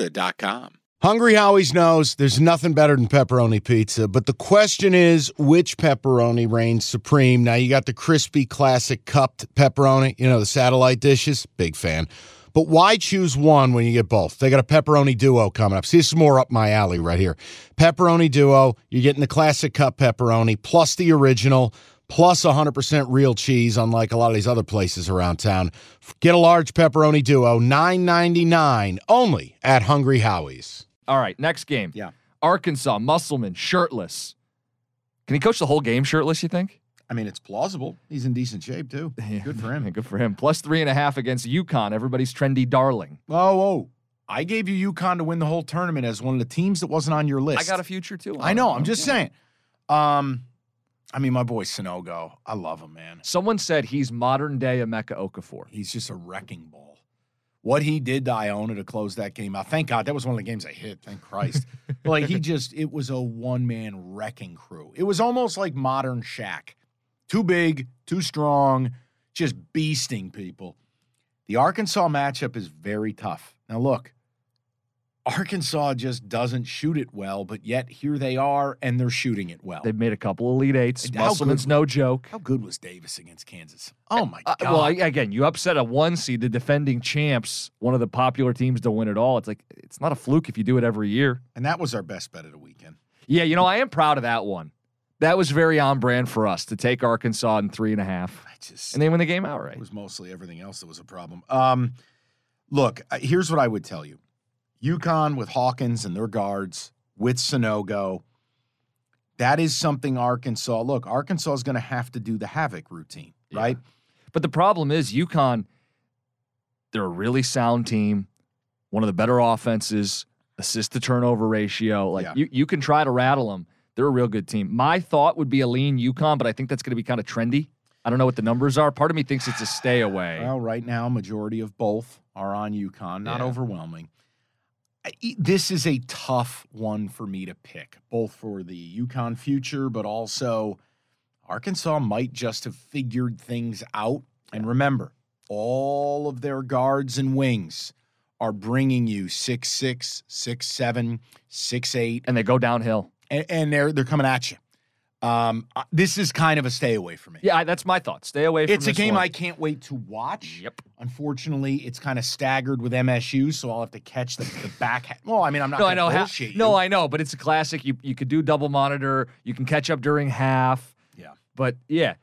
Serta.com. Hungry Howie's knows there's nothing better than pepperoni pizza, but the question is which pepperoni reigns supreme? Now, you got the crispy classic cupped pepperoni, you know, the satellite dishes, big fan. But why choose one when you get both? They got a pepperoni duo coming up. See, this is more up my alley right here. Pepperoni duo, you're getting the classic cup pepperoni plus the original plus 100% real cheese, unlike a lot of these other places around town. Get a large pepperoni duo, $9.99 only at Hungry Howie's. All right, next game. Yeah. Arkansas, Musselman, shirtless. Can he coach the whole game shirtless, you think? I mean, it's plausible. He's in decent shape too. Good for him. Good for him. Plus three and a half against UConn, everybody's trendy darling. Oh, whoa. I gave you UConn to win the whole tournament as one of the teams that wasn't on your list. I got a future too. I know. I'm just saying. Um, I mean, my boy Sanogo. I love him, man. Someone said he's modern day Emeka Okafor. He's just a wrecking ball. What he did to Iona to close that game out. Thank God that was one of the games I hit. Thank Christ. like he just, it was a one man wrecking crew. It was almost like modern Shaq. Too big, too strong, just beasting people. The Arkansas matchup is very tough. Now, look, Arkansas just doesn't shoot it well, but yet here they are and they're shooting it well. They've made a couple Elite Eights. How Musselman's good- no joke. How good was Davis against Kansas? Oh my Uh, God. well, again, you upset a one seed, the defending champs, one of the popular teams to win it all. It's like it's not a fluke if you do it every year. and that was our best bet of the weekend. Yeah, you know, I am proud of that one. That was very on brand for us to take Arkansas in three and a half, just, and they win the game outright. It was mostly everything else that was a problem. Um, look, here's what I would tell you: UConn with Hawkins and their guards with Sanogo. That is something Arkansas. Look, Arkansas is going to have to do the havoc routine, Yeah. right? But the problem is UConn, they're a really sound team, one of the better offenses, assist to turnover ratio. Like Yeah. you, you can try to rattle them. They're a real good team. My thought would be a lean UConn, but I think that's going to be kind of trendy. I don't know what the numbers are. Part of me thinks it's a stay away. Well, right now, majority of both are on UConn. Not Yeah. overwhelming. This is a tough one for me to pick, both for the UConn future, but also Arkansas might just have figured things out. And remember, all of their guards and wings are bringing you six six, six seven, six eight, and they go downhill. And, and they're they're coming at you. Um, this is kind of a stay away for me. Yeah, I- that's my thought. Stay away from It's a game one. I can't wait to watch. Yep. Unfortunately, it's kind of staggered with MSU, so I'll have to catch the, the back. Ha- well, I mean, I'm not. No, I know. Ha- bullshit no. I know, but it's a classic. You you could do double monitor. You can catch up during half. Yeah. But yeah,